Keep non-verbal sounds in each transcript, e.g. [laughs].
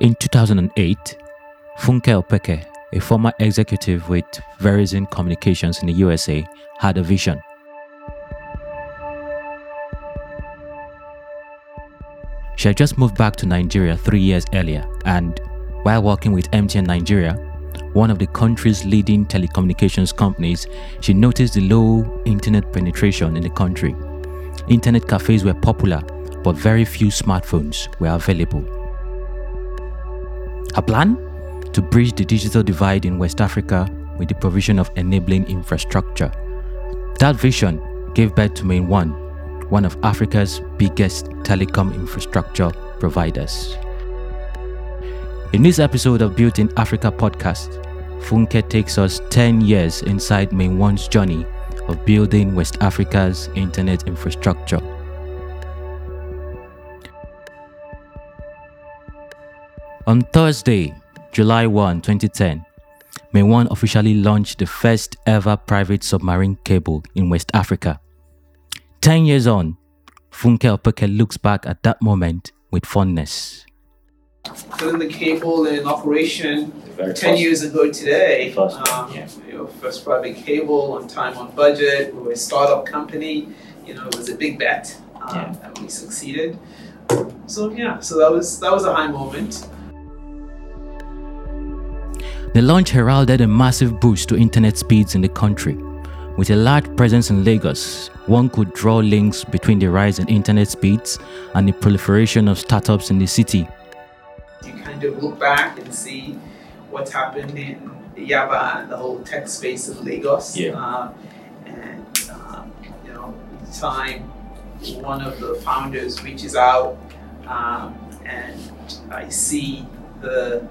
In 2008, Funke Opeke, a former executive with Verizon Communications in the USA, had a vision. She had just moved back to Nigeria three years earlier, and while working with MTN Nigeria, one of the country's leading telecommunications companies, she noticed the low internet penetration in the country. Internet cafes were popular, but very few smartphones were available. Her plan? To bridge the digital divide in West Africa with the provision of enabling infrastructure. That vision gave birth to MainOne, one of Africa's biggest telecom infrastructure providers. In this episode of Built in Africa podcast, Funke takes us 10 years inside MainOne's journey of building West Africa's internet infrastructure. On Thursday, July 1, 2010, MainOne officially launched the first ever private submarine cable in West Africa. 10 years on, Funke Opeke looks back at that moment with fondness. Putting the cable in operation Very 10 first- years ago today. First, um, yeah. you know, first private cable on time, on budget. We were a startup company. You know, it was a big bet, um, Yeah. and we succeeded. So yeah, so that was that was a high moment. The launch heralded a massive boost to internet speeds in the country. With a large presence in Lagos, one could draw links between the rise in internet speeds and the proliferation of startups in the city. You kind of look back and see what's happened in Yaba and the whole tech space of Lagos. Yeah. Um, and um, you know, each time one of the founders reaches out, um, and I see the,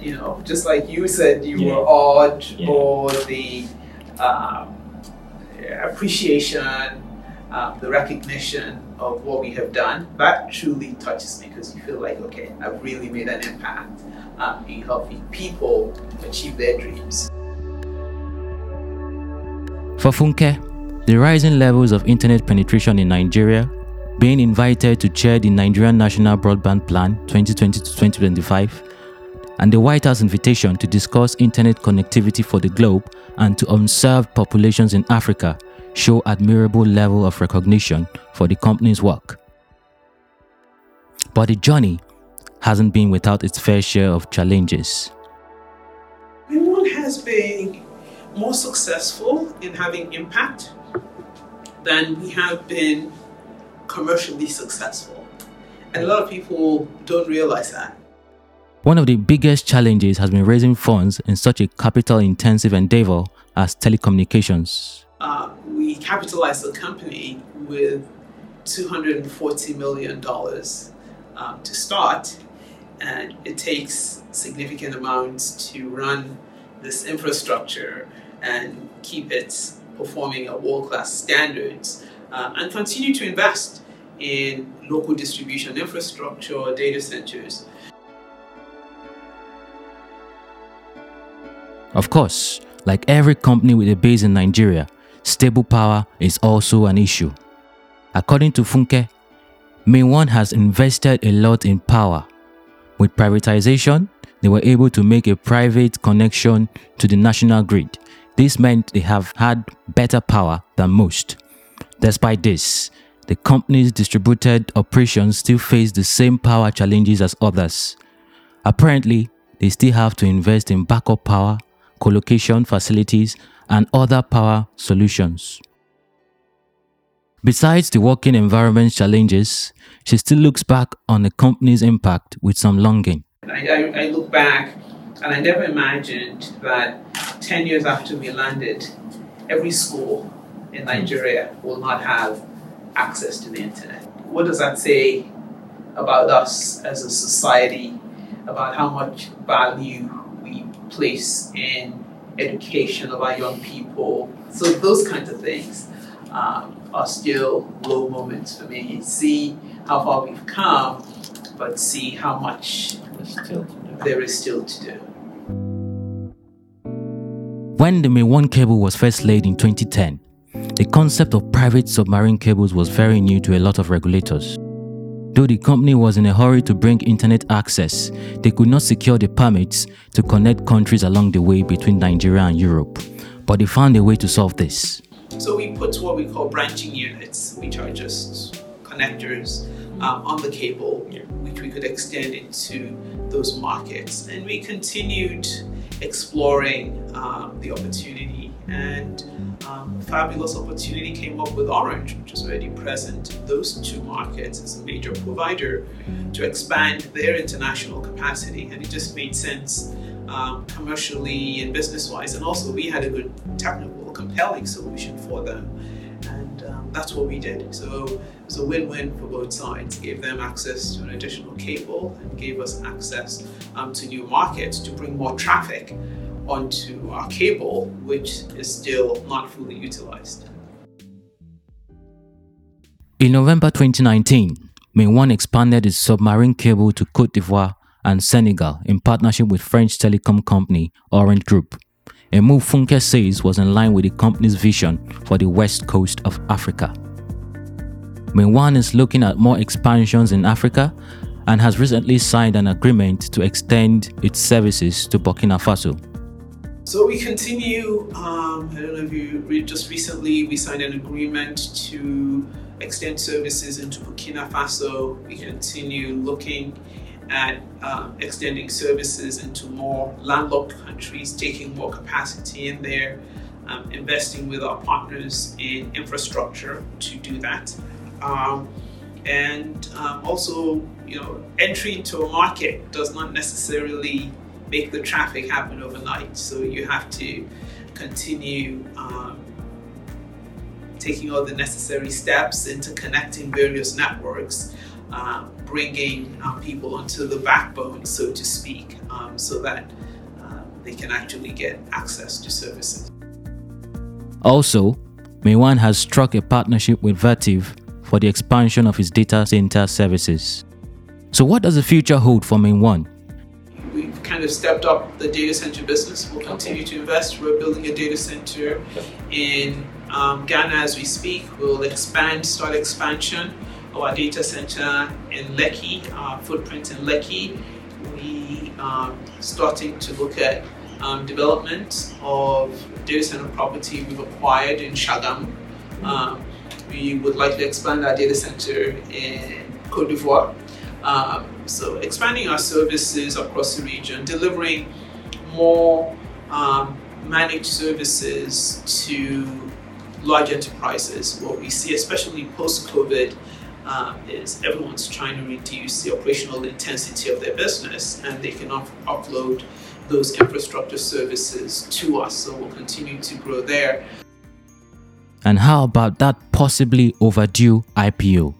you know, just like you said, you Yeah. were awed Yeah. or the um, appreciation, um, the recognition of what we have done. That truly touches me because you feel like, okay, I've really made an impact um, in helping people achieve their dreams. For Funke, the rising levels of internet penetration in Nigeria, being invited to chair the Nigerian National Broadband Plan 2020 to 2025, and the White House invitation to discuss internet connectivity for the globe and to unserved populations in Africa show admirable level of recognition for the company's work. But the journey hasn't been without its fair share of challenges. Everyone has been more successful in having impact than we have been commercially successful. And a lot of people don't realize that. One of the biggest challenges has been raising funds in such a capital intensive endeavor as telecommunications. Uh, we capitalized the company with $240 million um, to start, and it takes significant amounts to run this infrastructure and keep it performing at world class standards um, and continue to invest in local distribution infrastructure, data centers. Of course, like every company with a base in Nigeria, stable power is also an issue. According to Funke, MainOne has invested a lot in power. With privatization, they were able to make a private connection to the national grid. This meant they have had better power than most. Despite this, the company's distributed operations still face the same power challenges as others. Apparently, they still have to invest in backup power, colocation facilities, and other power solutions. Besides the working environment challenges, she still looks back on the company's impact with some longing. I, I, I look back and I never imagined that 10 years after we landed, every school in Nigeria will not have access to the internet. What does that say about us as a society, about how much value place in education of our young people? So, those kinds of things um, are still low moments for me. See how far we've come, but see how much There's still to do. there is still to do. When the MainOne cable was first laid in 2010, the concept of private submarine cables was very new to a lot of regulators. Though the company was in a hurry to bring internet access, they could not secure the permits to connect countries along the way between Nigeria and Europe. But they found a way to solve this. So we put what we call branching units, which are just connectors um, on the cable, which we could extend into those markets. And we continued exploring um, the opportunity and um, fabulous opportunity came up with Orange, which is already present in those two markets as a major provider to expand their international capacity. And it just made sense um, commercially and business wise. And also, we had a good technical, compelling solution for them. And um, that's what we did. So it was a win win for both sides. Gave them access to an additional cable and gave us access um, to new markets to bring more traffic onto our cable, which is still not fully utilized. In November 2019, MainOne expanded its submarine cable to Cote d'Ivoire and Senegal in partnership with French telecom company Orange Group. A move Funke says was in line with the company's vision for the west coast of Africa. MainOne is looking at more expansions in Africa and has recently signed an agreement to extend its services to Burkina Faso. So we continue. Um, I don't know if you just recently, we signed an agreement to extend services into Burkina Faso. We continue looking at um, extending services into more landlocked countries, taking more capacity in there, um, investing with our partners in infrastructure to do that. Um, and um, also, you know, entry into a market does not necessarily make the traffic happen overnight. So you have to continue um, taking all the necessary steps into connecting various networks, uh, bringing um, people onto the backbone, so to speak, um, so that uh, they can actually get access to services. Also, MainOne has struck a partnership with Vertiv for the expansion of its data center services. So, what does the future hold for MainOne? We've kind of stepped up the data center business. We'll continue to invest. We're building a data center in um, Ghana as we speak. We'll expand, start expansion our data center in Lekki, our footprint in Lekki. We are starting to look at um, development of data center property we've acquired in Shagamu. Um, we would like to expand our data center in Cote d'Ivoire. Um, so expanding our services across the region, delivering more um, managed services to large enterprises. What we see, especially post-COVID, um, is everyone's trying to reduce the operational intensity of their business, and they cannot upload those infrastructure services to us. So we'll continue to grow there. And how about that possibly overdue IPO?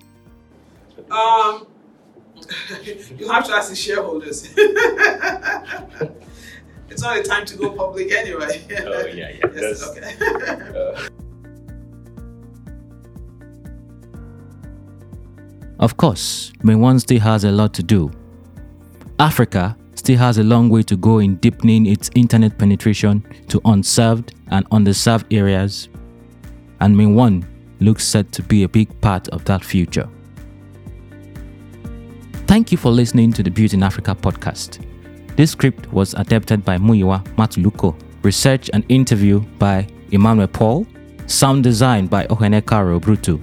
Um, [laughs] you have to ask the shareholders. [laughs] it's not a time to go public anyway. Oh yeah, yeah. [laughs] yes, okay. uh, Of course, MainOne still has a lot to do. Africa still has a long way to go in deepening its internet penetration to unserved and underserved areas, and MainOne looks set to be a big part of that future. Thank you for listening to the Built in Africa podcast. This script was adapted by Muyiwa Matuluko, research and interview by Emmanuel Paul, sound design by Ohene Karo Brutu.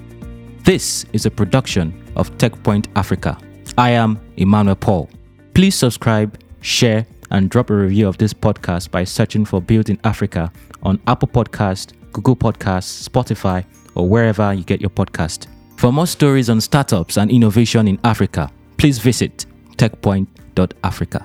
This is a production of TechPoint Africa. I am Emmanuel Paul. Please subscribe, share, and drop a review of this podcast by searching for Built in Africa on Apple Podcast, Google Podcasts, Spotify, or wherever you get your podcast. For more stories on startups and innovation in Africa, please visit techpoint.africa.